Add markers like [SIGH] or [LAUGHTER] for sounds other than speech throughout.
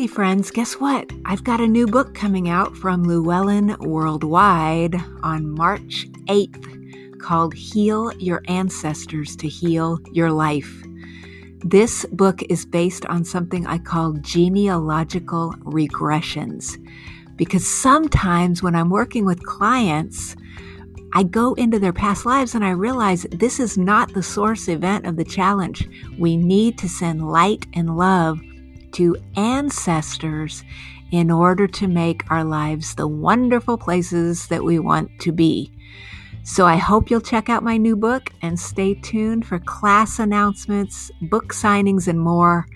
Hey, friends, guess what? I've got a new book coming out from Llewellyn Worldwide on March 8th called Heal Your Ancestors to Heal Your Life. This book is based on something I call genealogical regressions. Because sometimes when I'm working with clients, I go into their past lives and I realize this is not the source event of the challenge. We need to send light and love to ancestors in order to make our lives the wonderful places that we want to be. So I hope you'll check out my new book and stay tuned for class announcements, book signings, and more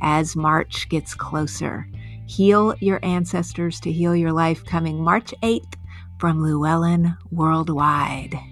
as March gets closer. Heal Your Ancestors to Heal Your Life coming March 8th from Llewellyn Worldwide.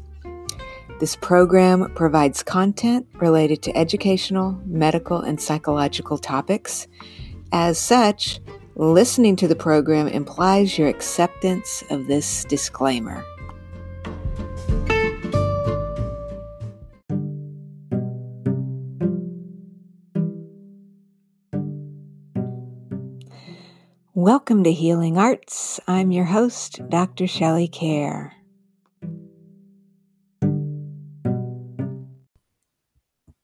This program provides content related to educational, medical, and psychological topics. As such, listening to the program implies your acceptance of this disclaimer. Welcome to Healing Arts. I'm your host, Dr. Shelley Kerr.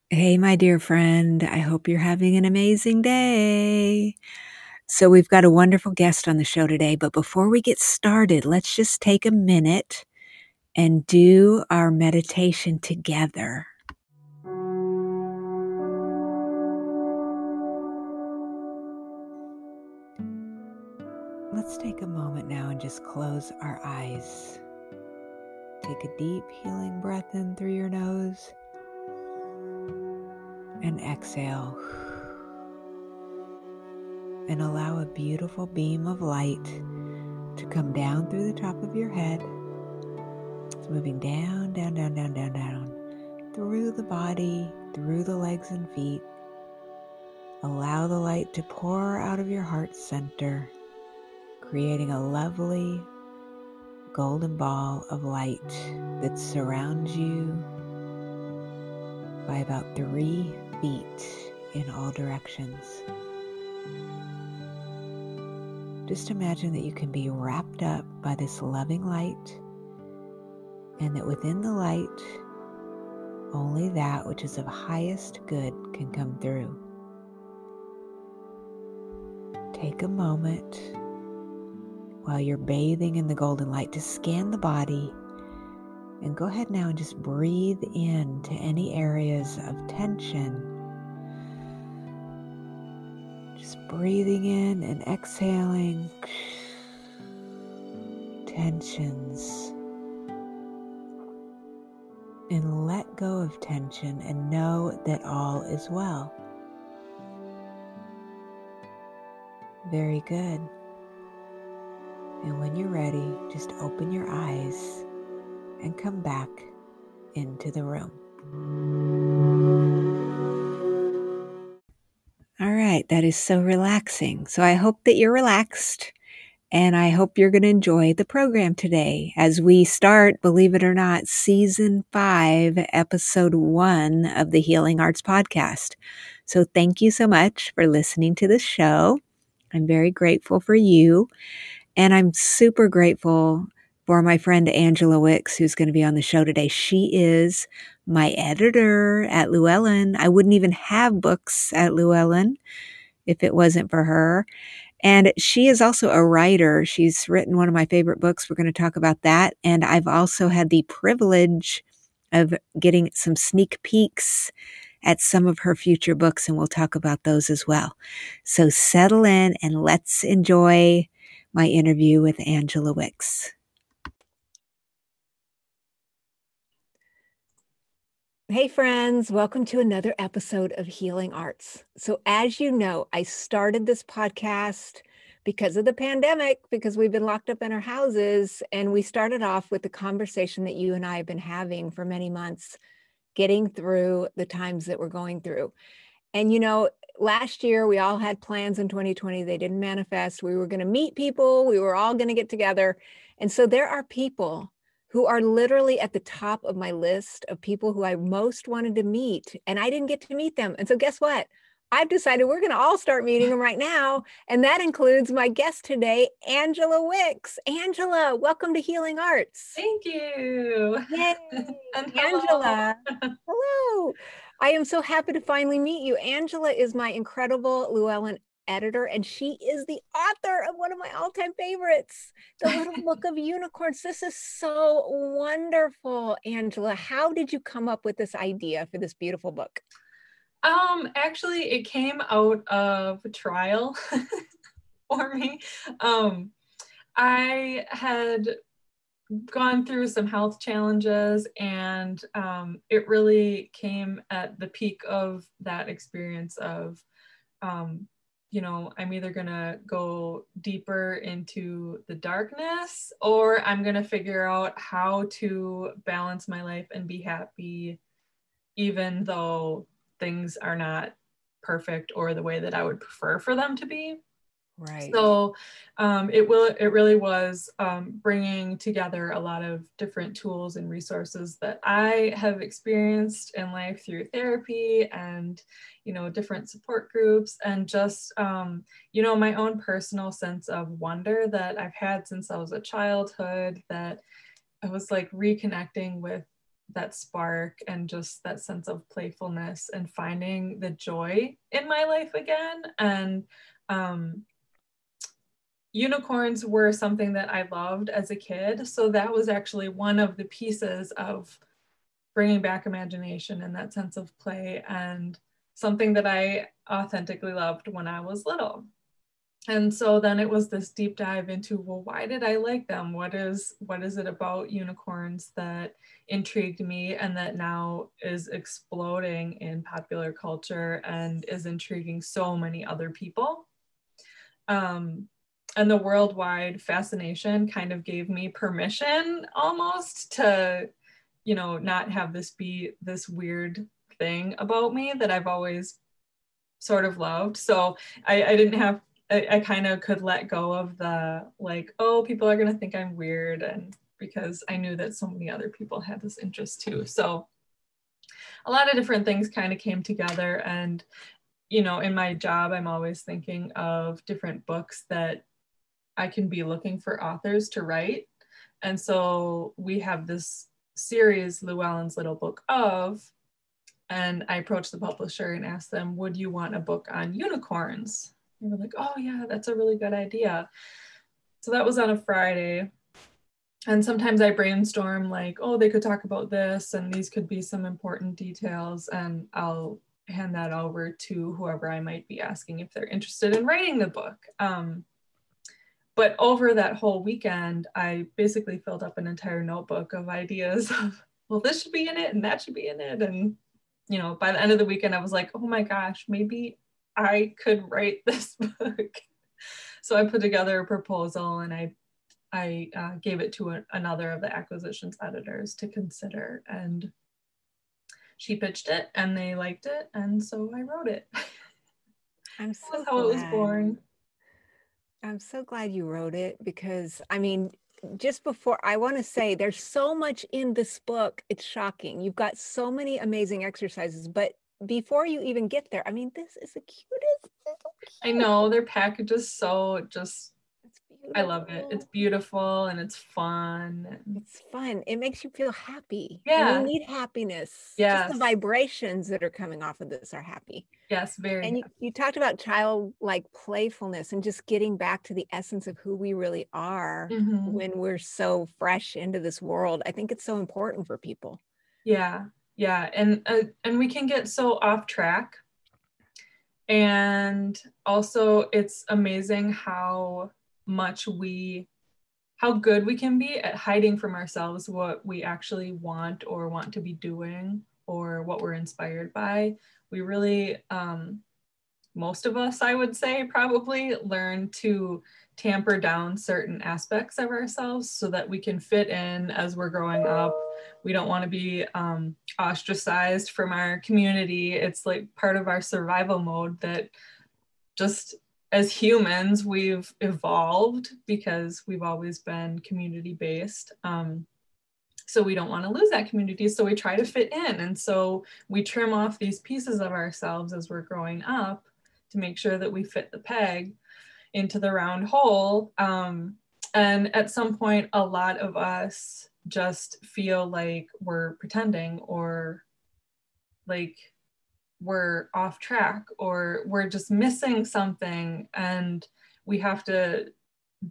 Hey, my dear friend, I hope you're having an amazing day. So, we've got a wonderful guest on the show today, but before we get started, let's just take a minute and do our meditation together. Let's take a moment now and just close our eyes. Take a deep healing breath in through your nose and exhale. And allow a beautiful beam of light to come down through the top of your head. It's moving down, down, down, down, down, down, through the body, through the legs and feet. Allow the light to pour out of your heart center, creating a lovely golden ball of light that surrounds you by about three feet in all directions. Just imagine that you can be wrapped up by this loving light, and that within the light, only that which is of highest good can come through. Take a moment while you're bathing in the golden light to scan the body and go ahead now and just breathe in to any areas of tension. Just breathing in and exhaling tensions. And let go of tension and know that all is well. Very good. And when you're ready, just open your eyes and come back into the room. All right, that is so relaxing. So I hope that you're relaxed and I hope you're going to enjoy the program today as we start, believe it or not, season five, episode one of the Healing Arts Podcast. So thank you so much for listening to the show. I'm very grateful for you. And I'm super grateful for my friend Angela Wix, who's going to be on the show today. She is my editor at Llewellyn. I wouldn't even have books at Llewellyn if it wasn't for her. And she is also a writer. She's written one of my favorite books. We're going to talk about that. And I've also had the privilege of getting some sneak peeks at some of her future books, and we'll talk about those as well. So settle in and let's enjoy my interview with Angela Wix. Hey, friends, welcome to another episode of Healing Arts. So, as you know, I started this podcast because of the pandemic, because we've been locked up in our houses. And we started off with the conversation that you and I have been having for many months, getting through the times that we're going through. And, you know, last year we all had plans in 2020, they didn't manifest. We were going to meet people, we were all going to get together. And so there are people who are literally at the top of my list of people who I most wanted to meet. And I didn't get to meet them. And so, guess what? I've decided we're going to all start meeting them right now. And that includes my guest today, Angela Wix. Angela, welcome to Healing Arts. Thank you. Yay. [LAUGHS] Angela. [LAUGHS] hello. I am so happy to finally meet you. Angela is my incredible Llewellyn editor, and she is the author of one of my all time favorites, The Little [LAUGHS] Book of Unicorns. This is so wonderful. Angela, how did you come up with this idea for this beautiful book? Um, actually, it came out of trial [LAUGHS] for me. Um, I had gone through some health challenges and um, it really came at the peak of that experience of um, you know, I'm either going to go deeper into the darkness or I'm going to figure out how to balance my life and be happy, even though things are not perfect or the way that I would prefer for them to be. Right. So um, it will. It really was um, bringing together a lot of different tools and resources that I have experienced in life through therapy and you know different support groups and just um, you know my own personal sense of wonder that I've had since I was a childhood. That I was like reconnecting with that spark and just that sense of playfulness and finding the joy in my life again and um, unicorns were something that I loved as a kid. So that was actually one of the pieces of bringing back imagination and that sense of play and something that I authentically loved when I was little. And so then it was this deep dive into well why did I like them? What is what is it about unicorns that intrigued me and that now is exploding in popular culture and is intriguing so many other people? Um, and the worldwide fascination kind of gave me permission almost to you know not have this be this weird thing about me that i've always sort of loved. So i, I didn't have I, I kind of could let go of the like oh people are going to think i'm weird and because i knew that so many other people had this interest too. So a lot of different things kind of came together and you know in my job i'm always thinking of different books that I can be looking for authors to write. And so we have this series, Llewellyn's Little Book of, and I approached the publisher and asked them, Would you want a book on unicorns? They were like, Oh, yeah, that's a really good idea. So that was on a Friday. And sometimes I brainstorm, like, oh, they could talk about this, and these could be some important details. And I'll hand that over to whoever I might be asking if they're interested in writing the book. Um, but over that whole weekend, I basically filled up an entire notebook of ideas [LAUGHS] of, well, this should be in it and that should be in it. And, you know, by the end of the weekend, I was like, oh my gosh, maybe I could write [LAUGHS] this book. so I put together a proposal and I I uh, gave it to a, another of the acquisitions editors to consider, and she pitched it, and they liked it, and so I wrote it. I'm [LAUGHS] so That's how it was born. I'm so glad you wrote it because I mean, just before I want to say there's so much in this book. It's shocking. You've got so many amazing exercises, but before you even get there, I mean, this is the cutest. I know their package is so just I love it. It's beautiful and it's fun. It's fun. It makes you feel happy. Yeah. You need happiness. Yeah. Just the vibrations that are coming off of this are happy. Yes, very. And you, you talked about childlike playfulness and just getting back to the essence of who we really are mm-hmm. when we're so fresh into this world. I think it's so important for people. Yeah. Yeah. And uh, and we can get so off track. And also it's amazing how much we how good we can be at hiding from ourselves what we actually want or want to be doing or what we're inspired by. We really, um, most of us, I would say, probably learn to tamper down certain aspects of ourselves so that we can fit in as we're growing up. We don't want to be um, ostracized from our community. It's like part of our survival mode that just as humans, we've evolved because we've always been community based. Um, so we don't want to lose that community. So we try to fit in. And so we trim off these pieces of ourselves as we're growing up to make sure that we fit the peg into the round hole. Um, and at some point, a lot of us just feel like we're pretending or like we're off track or we're just missing something and we have to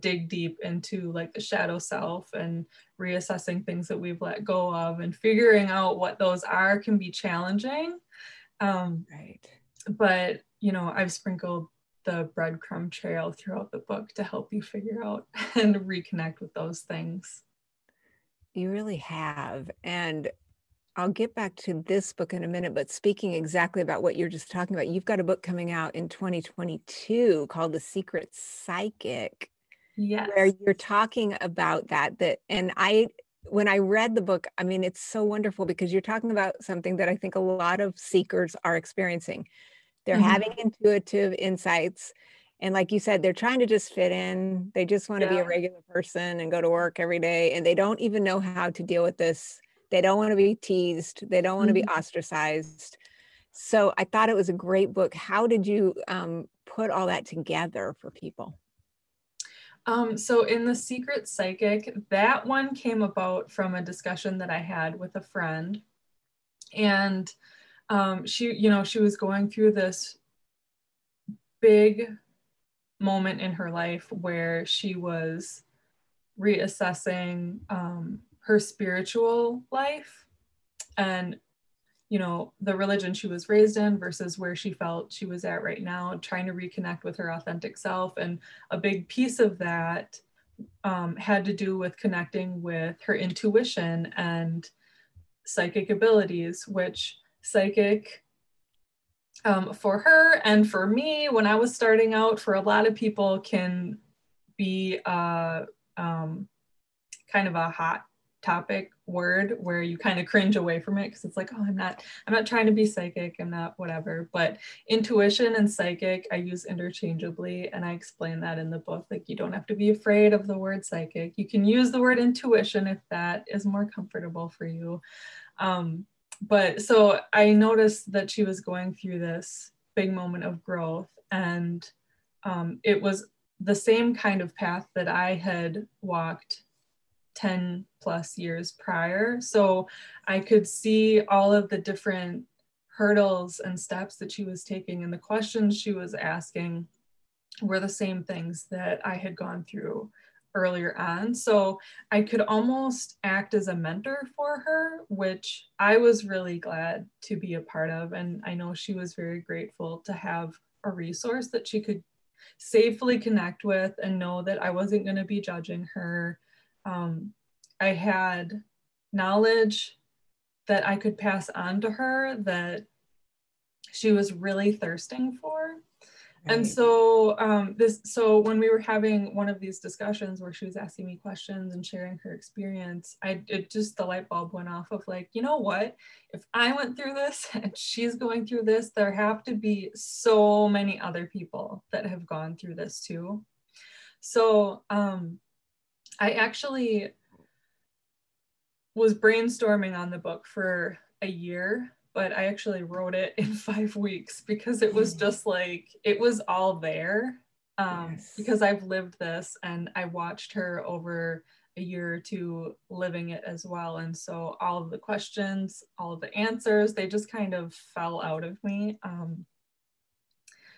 dig deep into like the shadow self and reassessing things that we've let go of and figuring out what those are can be challenging. Um, right. but you know i've sprinkled the breadcrumb trail throughout the book to help you figure out [LAUGHS] and reconnect with those things. You really have. And I'll get back to this book in a minute, but speaking exactly about what you're just talking about, you've got a book coming out in 2022 called The Secret Psychic. Yes. Where you're talking about that that and I when I read the book, I mean it's so wonderful because you're talking about something that I think a lot of seekers are experiencing. They're mm-hmm. having intuitive insights and like you said they're trying to just fit in. They just want to be a regular person and go to work every day and they don't even know how to deal with this they don't want to be teased. They don't want mm-hmm. to be ostracized. So I thought it was a great book. How did you um, put all that together for people? Um, so in the secret psychic, that one came about from a discussion that I had with a friend, and um, she, you know, she was going through this big moment in her life where she was reassessing um, her spiritual life and you know the religion she was raised in versus where she felt she was at right now trying to reconnect with her authentic self. And a big piece of that um, had to do with connecting with her intuition and psychic abilities which psychic um, for her and for me when i was starting out for a lot of people can be uh, um, kind of a hot topic word where you kind of cringe away from it because it's like oh i'm not i'm not trying to be psychic i'm not whatever. But intuition and psychic i use interchangeably and i explain that in the book. Like you don't have to be afraid of the word psychic. You can use the word intuition if that is more comfortable for you. Um, but so i noticed that she was going through this big moment of growth and um, it was the same kind of path that i had walked 10 plus years prior. So I could see all of the different hurdles and steps that she was taking and the questions she was asking were the same things that I had gone through earlier on. So I could almost act as a mentor for her, which I was really glad to be a part of. And I know she was very grateful to have a resource that she could safely connect with and know that I wasn't going to be judging her um, I had knowledge that I could pass on to her that she was really thirsting for. Right. And so um, this, so when we were having one of these discussions where she was asking me questions and sharing her experience, I it just the light bulb went off of like, you know what? If I went through this [LAUGHS] and she's going through this, there have to be so many other people that have gone through this too. So um, I actually was brainstorming on the book for a year, but I actually wrote it in [LAUGHS] five weeks because it was just like, it was all there. Um, yes. Because I've lived this and I watched her over a year or two living it as well. And so all of the questions, all of the answers, they just kind of fell out of me. Um,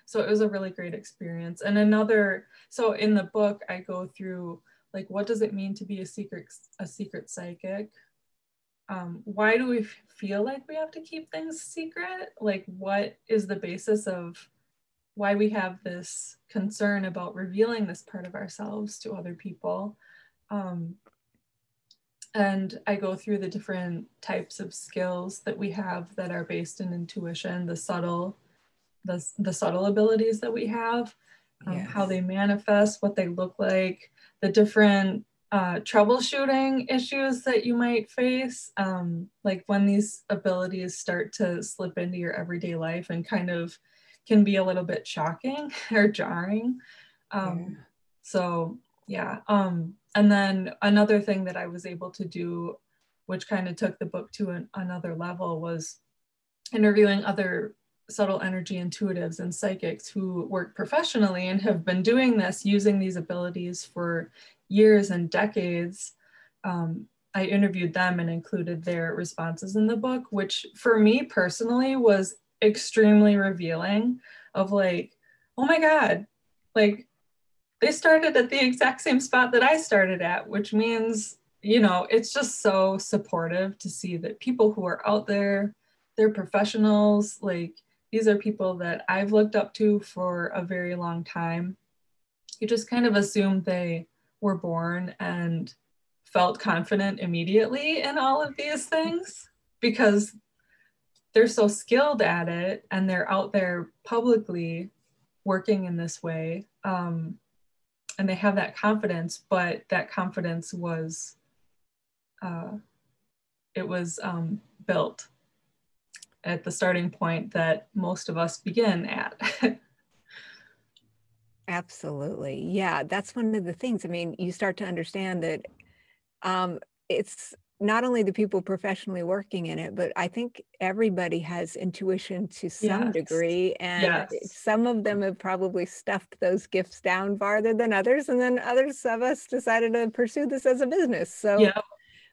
so it was a really great experience. And another, so in the book, I go through like, what does it mean to be a secret, a secret psychic? um, why do we feel like we have to keep things secret? Like, what is the basis of why we have this concern about revealing this part of ourselves to other people? Um, and I go through the different types of skills that we have that are based in intuition, the subtle, the, the subtle abilities that we have, um, yes. how they manifest, what they look like, the different uh, troubleshooting issues that you might face, um, like when these abilities start to slip into your everyday life and kind of can be a little bit shocking [LAUGHS] or jarring. Um, yeah. So yeah. Um, and then another thing that I was able to do, which kind of took the book to an, another level, was interviewing other subtle energy intuitives and psychics who work professionally and have been doing this using these abilities for years and decades. Um, I interviewed them and included their responses in the book, which for me personally was extremely revealing of like, oh my God, like they started at the exact same spot that I started at, which means, you know, it's just so supportive to see that people who are out there, they're professionals, like these are people that I've looked up to for a very long time. You just kind of assume they were born and felt confident immediately in all of these things because they're so skilled at it and they're out there publicly working in this way. Um, and they have that confidence, but that confidence was, uh, it was um, built at the starting point that most of us begin at. [LAUGHS] Absolutely. Yeah, that's one of the things. I mean, you start to understand that um, it's not only the people professionally working in it, but I think everybody has intuition to some yes. degree. And yes. some of them have probably stuffed those gifts down farther than others. And then others of us decided to pursue this as a business. So, yeah.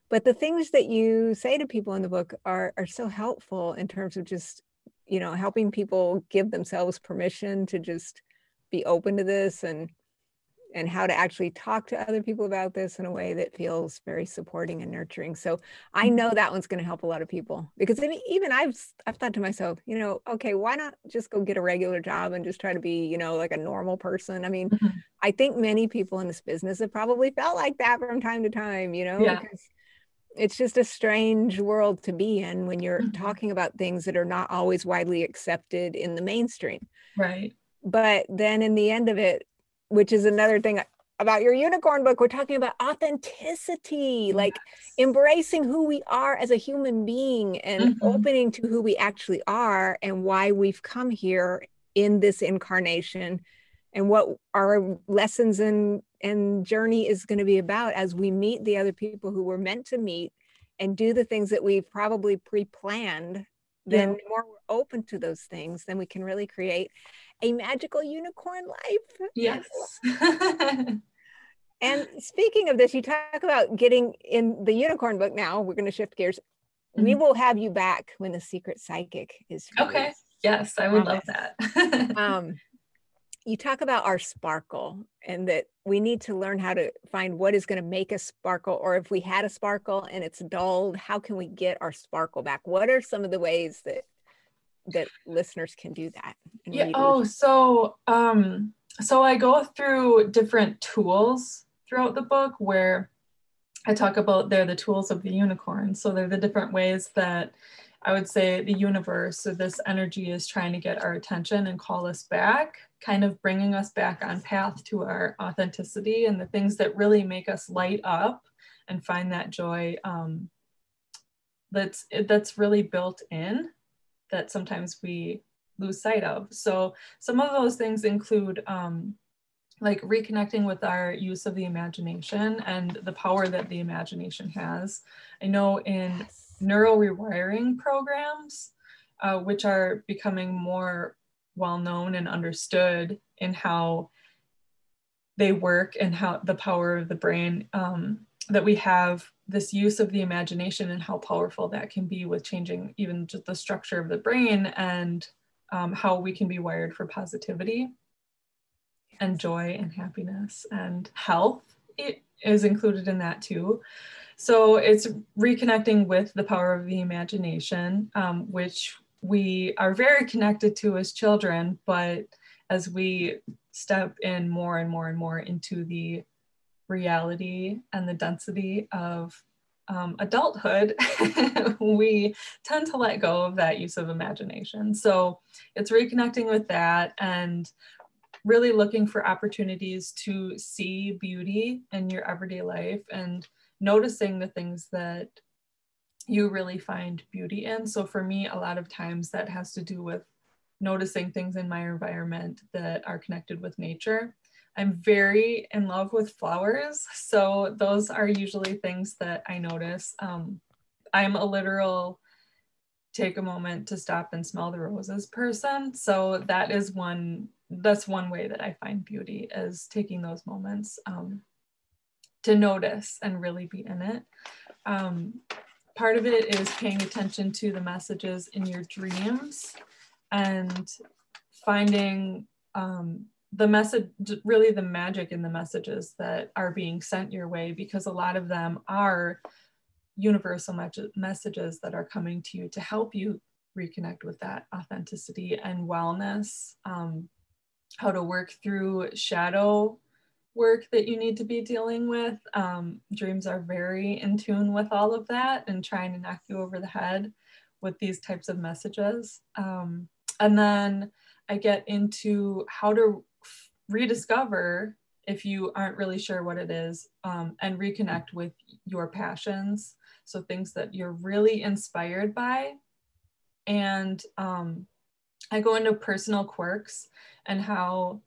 But the things that you say to people in the book are, are so helpful in terms of just, you know, helping people give themselves permission to just be open to this and and how to actually talk to other people about this in a way that feels very supporting and nurturing. So I know that one's going to help a lot of people because even I've I've thought to myself, you know, okay, why not just go get a regular job and just try to be, you know, like a normal person? I mean, mm-hmm. I think many people in this business have probably felt like that from time to time, you know, yeah. because it's just a strange world to be in when you're mm-hmm. talking about things that are not always widely accepted in the mainstream. Right. But then in the end of it, which is another thing about your unicorn book we're talking about authenticity yes. like embracing who we are as a human being and mm-hmm. opening to who we actually are and why we've come here in this incarnation and what our lessons and and journey is going to be about as we meet the other people who we're meant to meet and do the things that we've probably pre-planned then yeah. more we're open to those things then we can really create a magical unicorn life. Yes. [LAUGHS] and speaking of this, you talk about getting in the unicorn book now. We're going to shift gears. Mm-hmm. We will have you back when the secret psychic is released. okay. Yes, I would love that. [LAUGHS] um, you talk about our sparkle and that we need to learn how to find what is going to make us sparkle or if we had a sparkle and it's dulled how can we get our sparkle back? What are some of the ways that that listeners can do that yeah oh so um so i go through different tools throughout the book where i talk about they're the tools of the unicorn. So they're the different ways that i would say the universe so this energy is trying to get our attention and call us back kind of bringing us back on path to our authenticity and the things that really make us light up and find that joy um, that's that's really built in that sometimes we lose sight of. So some of those things include um, like reconnecting with our use of the imagination and the power that the imagination has. I know in yes. Neural rewiring programs, uh, which are becoming more well known and understood in how they work and how the power of the brain um, that we have this use of the imagination and how powerful that can be with changing even just the structure of the brain and um, how we can be wired for positivity and joy and happiness and health. It is included in that too so it's reconnecting with the power of the imagination um, which we are very connected to as children but as we step in more and more and more into the reality and the density of um, adulthood, [LAUGHS] we tend to let go of that use of imagination. So it's reconnecting with that and really looking for opportunities to see beauty in your everyday life and noticing the things that you really find beauty in. So for me, a lot of times that has to do with noticing things in my environment that are connected with nature. I'm very in love with flowers. So those are usually things that I notice. Um, I'm a literal take a moment to stop and smell the roses person. So that is one, that's one way that I find beauty is taking those moments um, to notice and really be in it. Um, part of it is paying attention to the messages in your dreams and finding um, the message, really the magic in the messages that are being sent your way, because a lot of them are universal messages that are coming to you to help you reconnect with that authenticity and wellness, um, how to work through shadow work that you need to be dealing with. Um, dreams are very in tune with all of that and trying to knock you over the head with these types of messages. Um, and then I get into how to rediscover if you aren't really sure what it is um, and reconnect with your passions. So things that you're really inspired by. And um, I go into personal quirks and how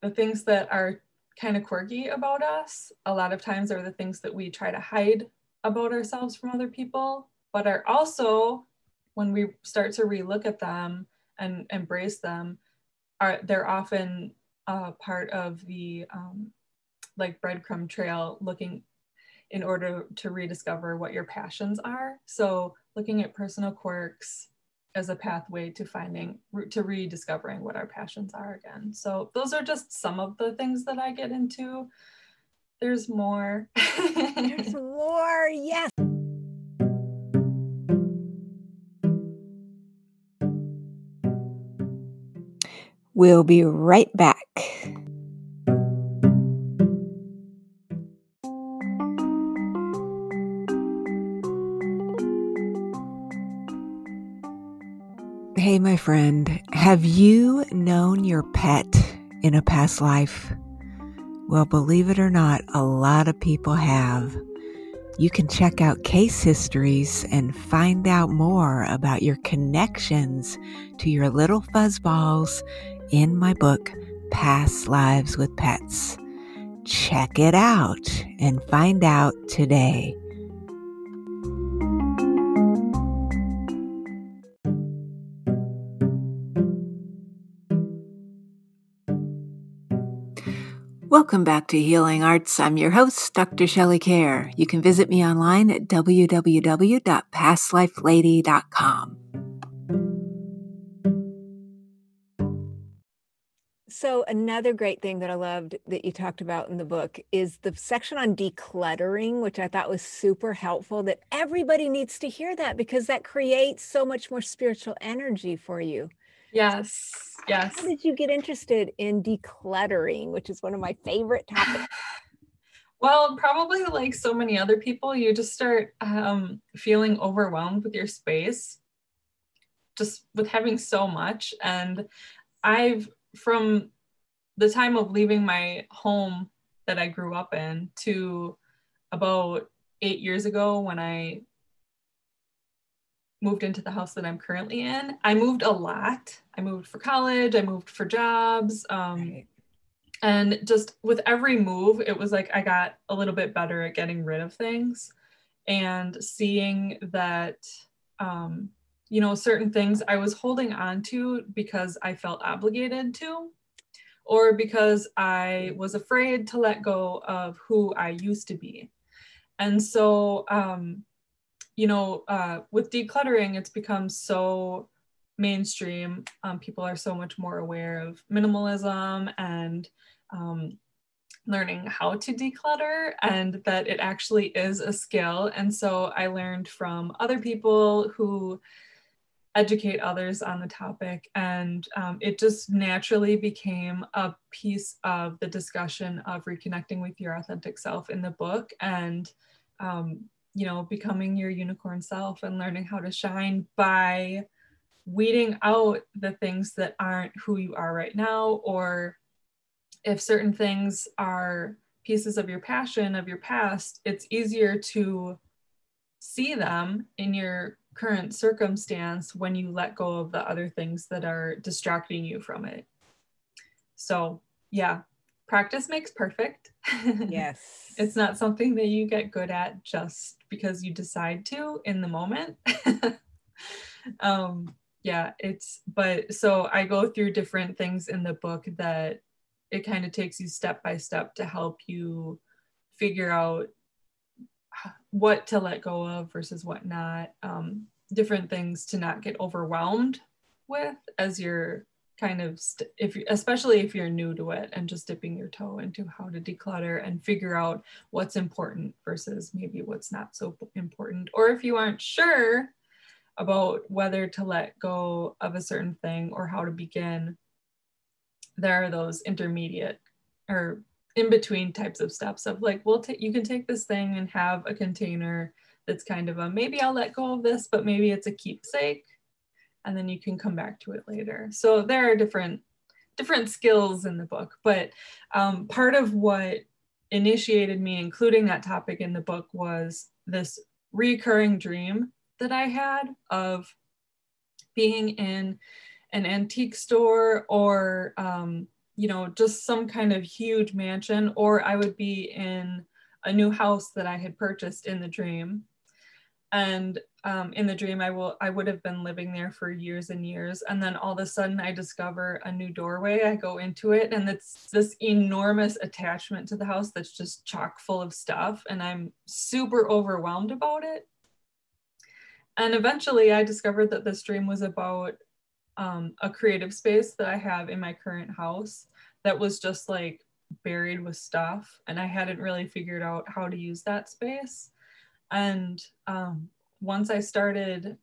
the things that are kind of quirky about us a lot of times are the things that we try to hide about ourselves from other people, but are also, when we start to relook at them and embrace them, are they're often uh, part of the um, like breadcrumb trail looking in order to rediscover what your passions are. So looking at personal quirks as a pathway to finding to rediscovering what our passions are again. So those are just some of the things that I get into. There's more. There's [LAUGHS] more. Yes. We'll be right back. Hey, my friend, have you known your pet in a past life? Well, believe it or not, a lot of people have. You can check out case histories and find out more about your connections to your little fuzzballs in my book, Past Lives with Pets. Check it out and find out today. Welcome back to Healing Arts. I'm your host, Dr. Shelley Kerr. You can visit me online at www.pastlifelady.com. So, another great thing that I loved that you talked about in the book is the section on decluttering, which I thought was super helpful. That everybody needs to hear that because that creates so much more spiritual energy for you. Yes, yes. How did you get interested in decluttering, which is one of my favorite topics? [LAUGHS] Well, probably like so many other people, you just start um, feeling overwhelmed with your space, just with having so much. And I've from the time of leaving my home that I grew up in to about eight years ago when I moved into the house that I'm currently in, I moved a lot. I moved for college, I moved for jobs. Um, right. And just with every move, it was like I got a little bit better at getting rid of things and seeing that um, you know, certain things I was holding on to because I felt obligated to, or because I was afraid to let go of who I used to be. And so, um, you know, uh, with decluttering, it's become so mainstream. Um, people are so much more aware of minimalism and um, learning how to declutter and that it actually is a skill. And so I learned from other people who educate others on the topic. And um, it just naturally became a piece of the discussion of reconnecting with your authentic self in the book. And um, you know, becoming your unicorn self and learning how to shine by weeding out the things that aren't who you are right now, or if certain things are pieces of your passion, of your past, it's easier to see them in your current circumstance when you let go of the other things that are distracting you from it. So, yeah, practice makes perfect. Yes. it's not something that you get good at just because you decide to in the moment. [LAUGHS] um, yeah, it's, but so I go through different things in the book that it kind of takes you step by step to help you figure out what to let go of versus what not. Um, different things to not get overwhelmed with as you're kind of st- if especially if you're new to it and just dipping your toe into how to declutter and figure out what's important versus maybe what's not so important. Or if you aren't sure about whether to let go of a certain thing or how to begin there are those intermediate or in between types of steps of like we'll take you can take this thing and have a container that's kind of a maybe I'll let go of this but maybe it's a keepsake and then you can come back to it later. So there are different different skills in the book, but um, part of what initiated me including that topic in the book was this recurring dream that I had of being in an antique store or um, you know just some kind of huge mansion or I would be in a new house that I had purchased in the dream and um, in the dream i will i would have been living there for years and years and then all of a sudden i discover a new doorway. I go into it and it's this enormous attachment to the house that's just chock full of stuff and i'm super overwhelmed about it. And eventually i discovered that this dream was about um, a creative space that i have in my current house that was just like buried with stuff and i hadn't really figured out how to use that space and um, once I started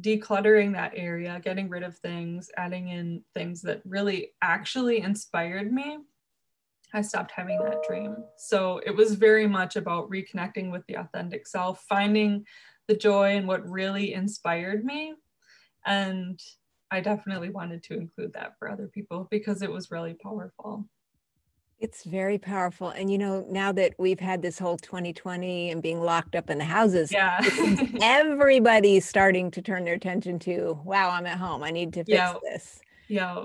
decluttering that area, getting rid of things, adding in things that really actually inspired me, I stopped having that dream. So it was very much about reconnecting with the authentic self, finding the joy in what really inspired me. And I definitely wanted to include that for other people because it was really powerful. It's very powerful. And you know, now that we've had this whole 2020 and being locked up in the houses, yeah. [LAUGHS] everybody's starting to turn their attention to, wow, I'm at home. I need to fix yeah. this. Yeah.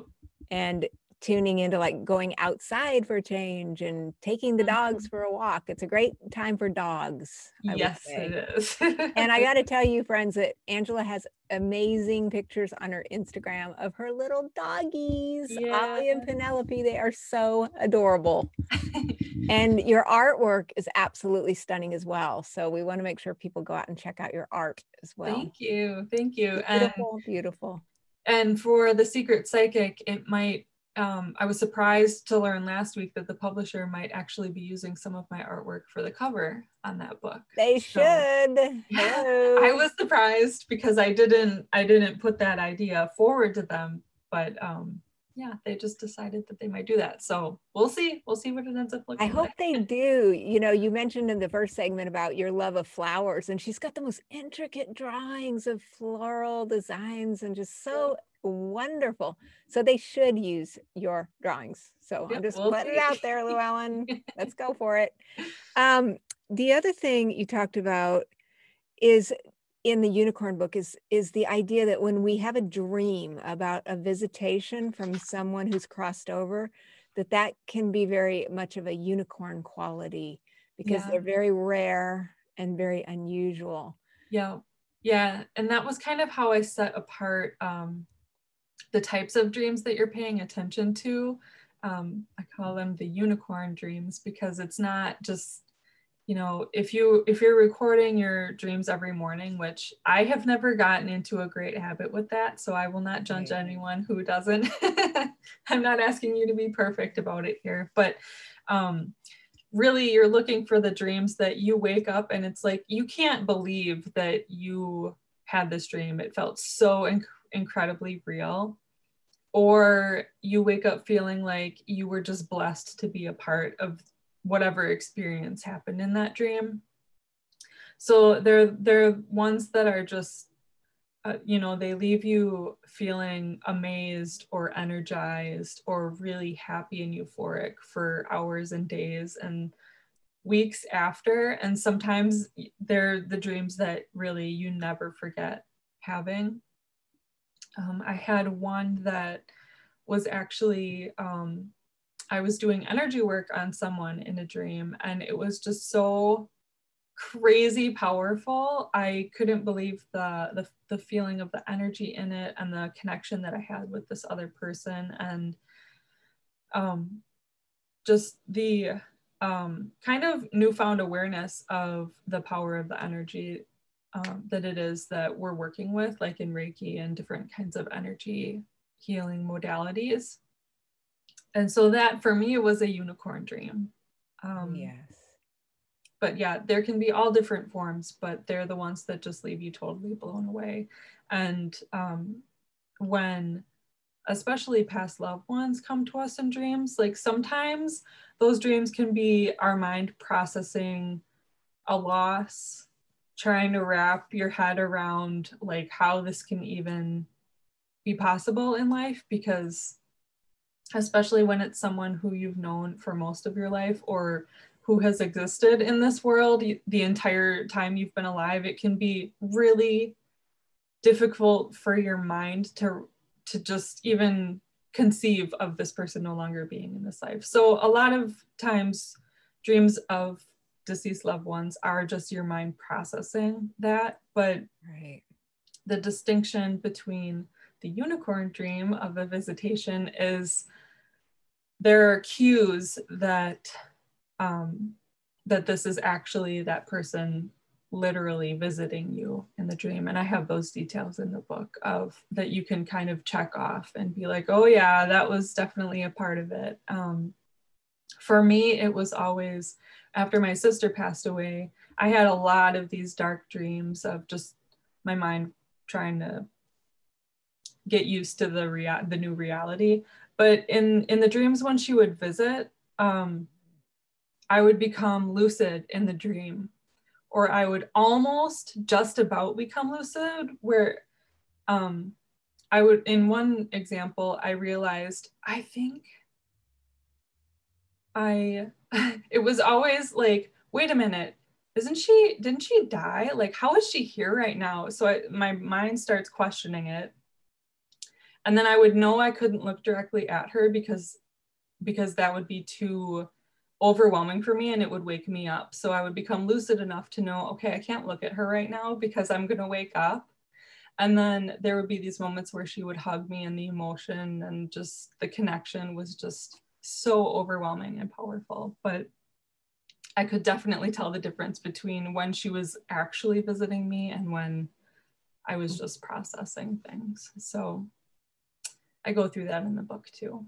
And tuning into like going outside for change and taking the dogs mm-hmm. for a walk. It's a great time for dogs. I yes, it is. and I [LAUGHS] got to tell you, friends, that Angela has amazing pictures on her Instagram of her little doggies, yeah. Ollie and Penelope. They are so adorable. [LAUGHS] and your artwork is absolutely stunning as well. So we want to make sure people go out and check out your art as well. Thank you. Thank you. Beautiful, and, beautiful. And for the secret psychic, it might um, I was surprised to learn last week that the publisher might actually be using some of my artwork for the cover on that book. They should. [LAUGHS] I was surprised because I didn't I didn't put that idea forward to them, but um, yeah, they just decided that they might do that. So we'll see. We'll see what it ends up looking. Like. I hope like. they [LAUGHS] do. You know, you mentioned in the first segment about your love of flowers, and she's got the most intricate drawings of floral designs and just so wonderful. So they should use your drawings. So I'm just we'll putting it out there, Llewellyn. [LAUGHS] Let's go for it. Um, the other thing you talked about is in the unicorn book is is the idea that when we have a dream about a visitation from someone who's crossed over that that can be very much of a unicorn quality because yeah. they're very rare and very unusual yeah yeah and that was kind of how i set apart um, the types of dreams that you're paying attention to. Um, I call them the unicorn dreams because it's not just you know if you if you're recording your dreams every morning which i have never gotten into a great habit with that so i will not judge anyone who doesn't. [LAUGHS] I'm not asking you to be perfect about it here but um really you're looking for the dreams that you wake up and it's like you can't believe that you had this dream. It felt so inc- incredibly real or you wake up feeling like you were just blessed to be a part of whatever experience happened in that dream. So they're they're ones that are just uh, you know they leave you feeling amazed or energized or really happy and euphoric for hours and days and weeks after. And sometimes they're the dreams that really you never forget having um, i had one that was actually um, i was doing energy work on someone in a dream and it was just so crazy powerful. I couldn't believe the, the the feeling of the energy in it and the connection that I had with this other person and um just the um kind of newfound awareness of the power of the energy um, that it is that we're working with like in Reiki and different kinds of energy healing modalities. And so that for me was a unicorn dream. Um, yes but yeah, there can be all different forms, but they're the ones that just leave you totally blown away. And um, when especially past loved ones come to us in dreams, like sometimes those dreams can be our mind processing a loss, trying to wrap your head around like how this can even be possible in life because especially when it's someone who you've known for most of your life or who has existed in this world the entire time you've been alive it can be really difficult for your mind to to just even conceive of this person no longer being in this life. So a lot of times dreams of deceased loved ones are just your mind processing that but right. the distinction between the unicorn dream of a visitation is there are cues that um, that this is actually that person literally visiting you in the dream and i have those details in the book of that you can kind of check off and be like oh yeah that was definitely a part of it um, for me it was always after my sister passed away i had a lot of these dark dreams of just my mind trying to get used to the rea- the new reality. But in in the dreams when she would visit um, I would become lucid in the dream, or I would almost just about become lucid, where um, I would, in one example, I realized, I think I, [LAUGHS] it was always like, wait a minute, isn't she, didn't she die? Like, how is she here right now? So I, my mind starts questioning it. And then I would know I couldn't look directly at her because, because that would be too, overwhelming for me and it would wake me up. So I would become lucid enough to know, okay, I can't look at her right now because I'm going to wake up. And then there would be these moments where she would hug me and the emotion and just the connection was just so overwhelming and powerful. But I could definitely tell the difference between when she was actually visiting me and when I was just processing things. So I go through that in the book too.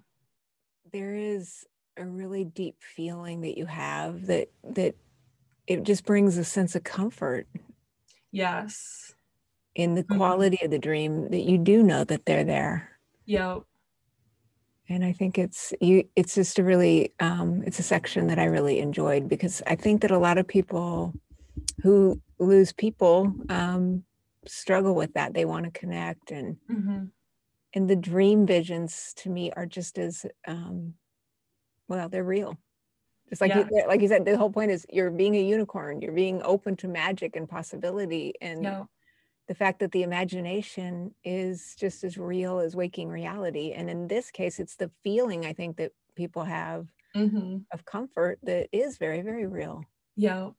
There is a really deep feeling that you have that that it just brings a sense of comfort yes in the mm-hmm. quality of the dream that you do know that they're there yeah and i think it's you it's just a really um, it's a section that i really enjoyed because i think that a lot of people who lose people um, struggle with that they want to connect and mm-hmm. and the dream visions to me are just as um, well they're real just like yeah. you, like you said the whole point is you're being a unicorn you're being open to magic and possibility and. The fact that the imagination is just as real as waking reality and in this case it's the feeling i think that people have mm-hmm. of comfort that is very very real yeah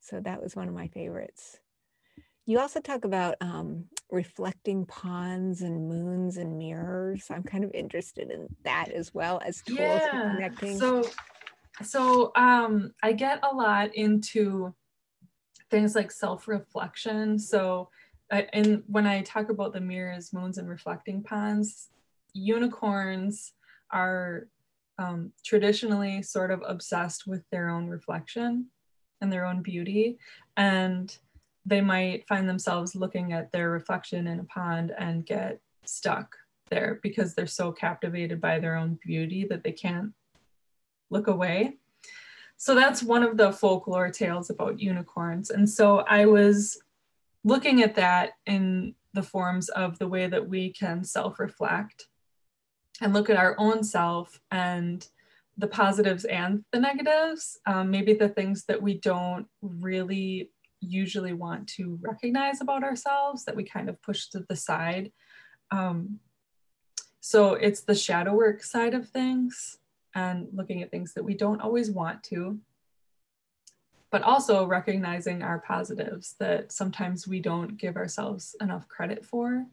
so that was one of my favorites you also talk about um, reflecting ponds and moons and mirrors. I'm kind of interested in that as well as tools yeah. for connecting. So, so um, I get a lot into things like self-reflection. So, and when I talk about the mirrors, moons, and reflecting ponds, unicorns are um, traditionally sort of obsessed with their own reflection and their own beauty, and they might find themselves looking at their reflection in a pond and get stuck there because they're so captivated by their own beauty that they can't look away. So that's one of the folklore tales about unicorns. And so I was looking at that in the forms of the way that we can self reflect and look at our own self and the positives and the negatives, um, maybe the things that we don't really usually want to recognize about ourselves that we kind of push to the side. Um, so it's the shadow work side of things and looking at things that we don't always want to, but also recognizing our positives that sometimes we don't give ourselves enough credit for.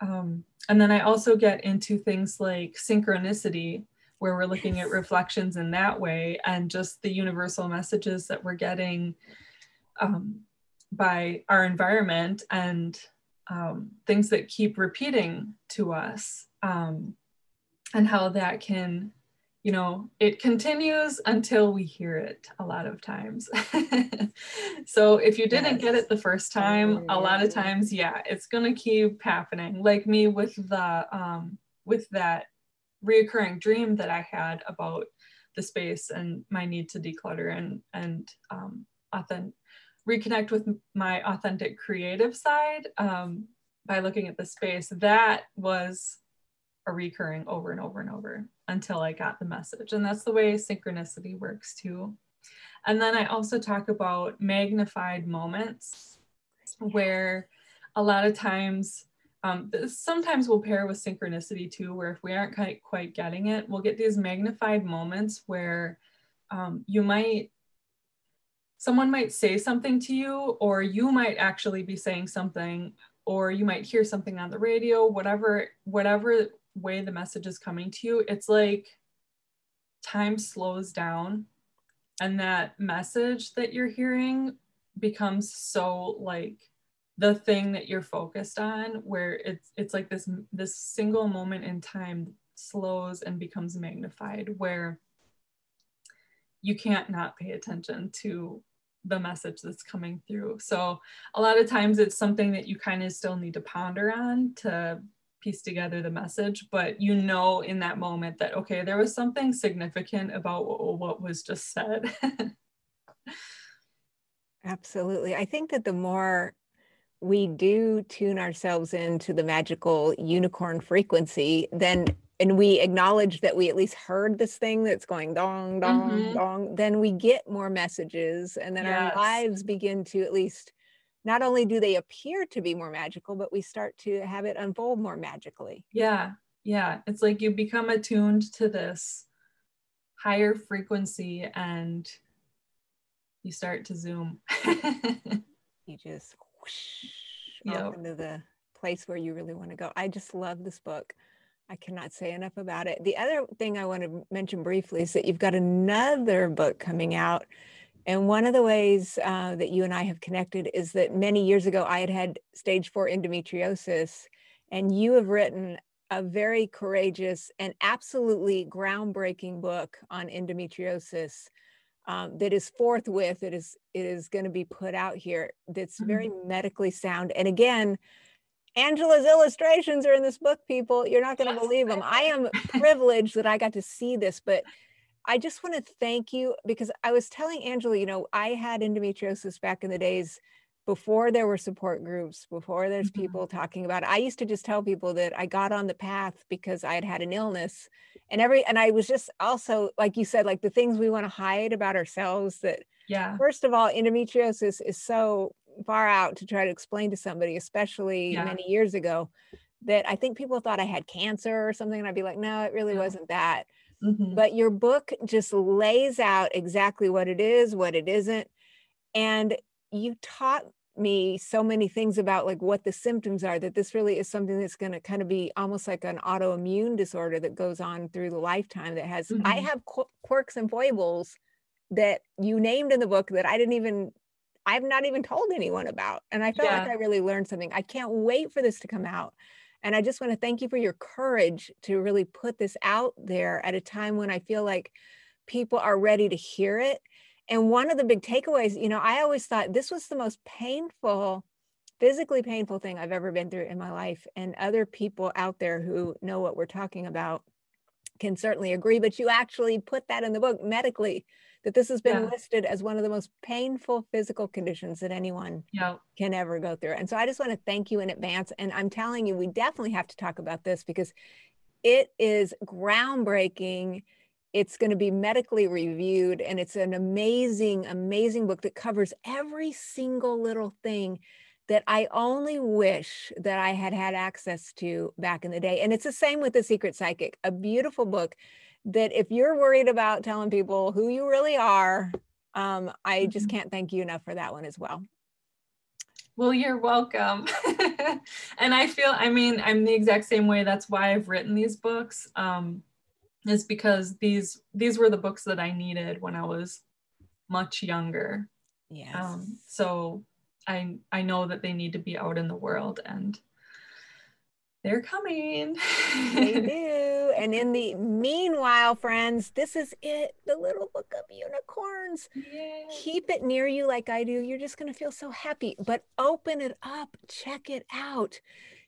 Um, and then I also get into things like synchronicity, where we're looking at reflections in that way and just the universal messages that we're getting um, by our environment and um, things that keep repeating to us um, and how that can you know it continues until we hear it a lot of times. [LAUGHS] So if you didn't yes. get it the first time a lot of times yeah it's going to keep happening. Like me with the um with that reoccurring dream that i had about the space and my need to declutter and and um authentic reconnect with my authentic creative side um, by looking at the space that was recurring over and over and over until I got the message. And that's the way synchronicity works too. And then I also talk about magnified moments where a lot of times, um, sometimes we'll pair with synchronicity too, where if we aren't quite, quite getting it, we'll get these magnified moments where um, you might, someone might say something to you, or you might actually be saying something, or you might hear something on the radio, whatever, whatever way the message is coming to you, it's like time slows down and that message that you're hearing becomes so like the thing that you're focused on where it's it's like this this single moment in time slows and becomes magnified where you can't not pay attention to the message that's coming through. So a lot of times it's something that you kind of still need to ponder on to piece together the message, but you know in that moment that, okay, there was something significant about what, was just said. [LAUGHS] Absolutely. I think that the more we do tune ourselves into the magical unicorn frequency, then and we acknowledge that we at least heard this thing that's going dong dong mm-hmm. dong then we get more messages and then yes. our lives begin to at least not only do they appear to be more magical, but we start to have it unfold more magically. Yeah. Yeah. It's like you become attuned to this higher frequency and you start to zoom. [LAUGHS] you just whoosh yep. off into the place where you really want to go. I just love this book. I cannot say enough about it. The other thing I want to mention briefly is that you've got another book coming out and one of the ways uh, that you and I have connected is that many years ago, I had had stage four endometriosis, and you have written a very courageous and absolutely groundbreaking book on endometriosis um, that is forthwith. It is it is going to be put out here. That's very mm-hmm. medically sound. And again, Angela's illustrations are in this book. People, you're not going to believe them. I am privileged that I got to see this, but I just want to thank you because I was telling Angela, you know, I had endometriosis back in the days before there were support groups, before there's mm-hmm. people talking about it. I used to just tell people that I got on the path because I had had an illness and every, and I was just also, like you said, like the things we want to hide about ourselves that, yeah. First of all, endometriosis is so far out to try to explain to somebody, especially yeah. many years ago, that I think people thought I had cancer or something. And I'd be like, no, it really yeah. wasn't that. Mm-hmm. But your book just lays out exactly what it is, what it isn't. And you taught me so many things about like what the symptoms are that this really is something that's going to kind of be almost like an autoimmune disorder that goes on through the lifetime that has mm-hmm. i have qu- quirks and foibles that you named in the book that i didn't even i've not even told anyone about and i felt yeah. like i really learned something i can't wait for this to come out and I just want to thank you for your courage to really put this out there at a time when I feel like people are ready to hear it. And one of the big takeaways, you know, I always thought this was the most painful, physically painful thing I've ever been through in my life. And other people out there who know what we're talking about can certainly agree. But you actually put that in the book medically. That this has been Yeah. listed as one of the most painful physical conditions that anyone Yeah. can ever go through. And so I just want to thank you in advance. And I'm telling you, we definitely have to talk about this because it is groundbreaking. It's going to be medically reviewed, and it's an amazing, amazing book that covers every single little thing that I only wish that I had had access to back in the day. And it's the same with The Secret Psychic, a beautiful book that if you're worried about telling people who you really are, um, I just Mhm. can't thank you enough for that one as well. Well, you're welcome. [LAUGHS] and I feel, I mean, I'm the exact same way. That's why I've written these books. Um, is because these these were the books that I needed when I was much younger. Yes. Um, so I I know that they need to be out in the world and they're coming. they [LAUGHS] do. And in the meanwhile, friends, this is it the little book of unicorns. Yay. Keep it near you like I do. You're just going to feel so happy, but open it up, check it out.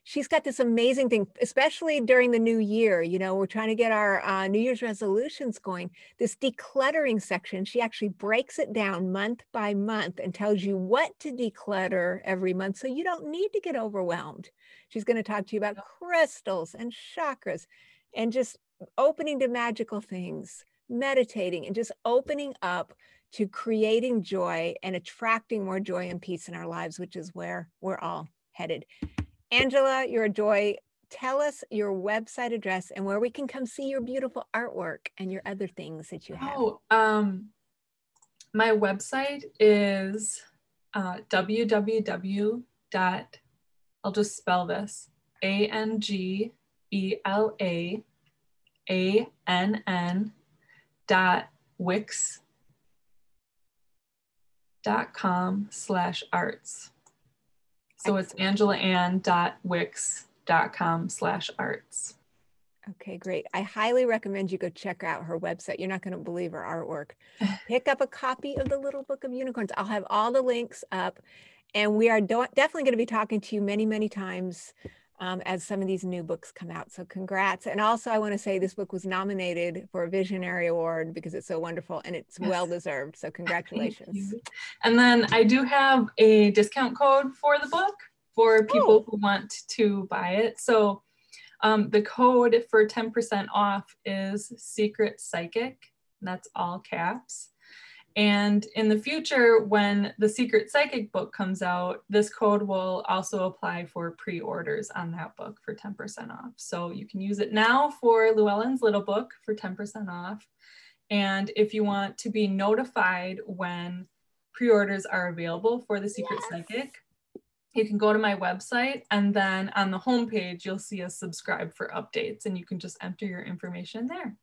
She's got this amazing thing, especially during the new year. You know, we're trying to get our uh, New Year's resolutions going. This decluttering section, she actually breaks it down month by month and tells you what to declutter every month so you don't need to get overwhelmed. She's going to talk to you about crystals and chakras and just opening to magical things, meditating, and just opening up to creating joy and attracting more joy and peace in our lives, which is where we're all headed. Angela, you're a joy. Tell us your website address and where we can come see your beautiful artwork and your other things that you have. Oh, um, my website is uh, www. I'll just spell this A N G E L A A N N dot wix dot com slash arts. So it's angelaann dot wix dot com slash arts. Okay, great. I highly recommend you go check out her website. You're not going to believe her artwork. [LAUGHS] Pick up a copy of the Little Book of Unicorns. I'll have all the links up. And we are do- definitely going to be talking to you many, many times um, as some of these new books come out. So, congrats. And also, I want to say this book was nominated for a Visionary Award because it's so wonderful and it's Yes. well deserved. So, [LAUGHS] congratulations. And then I do have a discount code for the book for people who want to buy it. So um, the code for 10% off is Secret Psychic. That's all caps. And in the future, when the Secret Psychic book comes out, this code will also apply for pre orders on that book for 10% off. So you can use it now for Llewellyn's Little Book for 10% off. And if you want to be notified when pre orders are available for the Secret Yes. Psychic, you can go to my website and then on the homepage, you'll see a subscribe for updates and you can just enter your information there.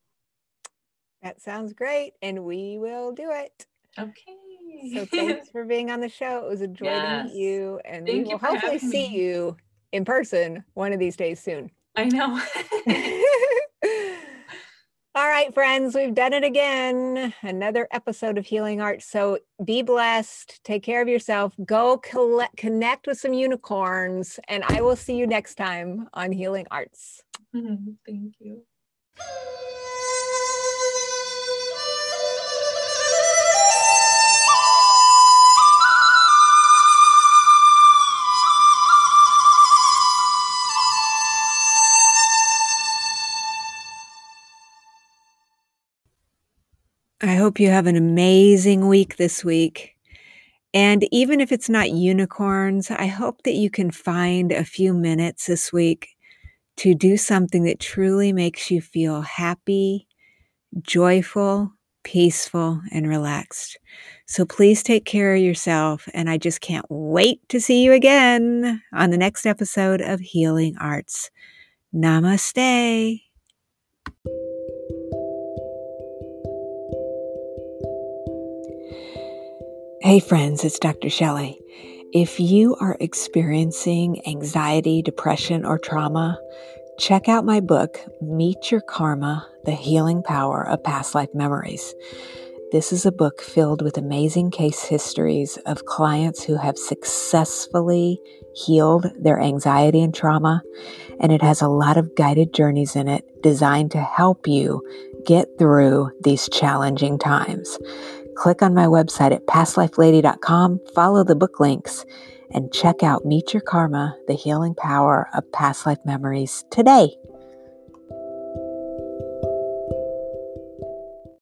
That sounds great. And we will do it. Okay. So, thanks for being on the show. It was a [LAUGHS] joy to meet you. And we will hopefully see me. you in person one of these days soon. I know. [LAUGHS] All right, friends, we've done it again. Another episode of Healing Arts. So be blessed. Take care of yourself. Go collect, connect with some unicorns. And I will see you next time on Healing Arts. [LAUGHS] Thank you. Hope you have an amazing week this week. And even if it's not unicorns, I hope that you can find a few minutes this week to do something that truly makes you feel happy, joyful, peaceful, and relaxed. So please take care of yourself. And I just can't wait to see you again on the next episode of Healing Arts. Namaste. Hey, friends, it's Dr. Shelley. If you are experiencing anxiety, depression, or trauma, check out my book, Meet Your Karma The Healing Power of Past Life Memories. This is a book filled with amazing case histories of clients who have successfully healed their anxiety and trauma, and it has a lot of guided journeys in it designed to help you get through these challenging times. Click on my website at pastlifelady.com, follow the book links, and check out Meet Your Karma, the healing power of past life memories today.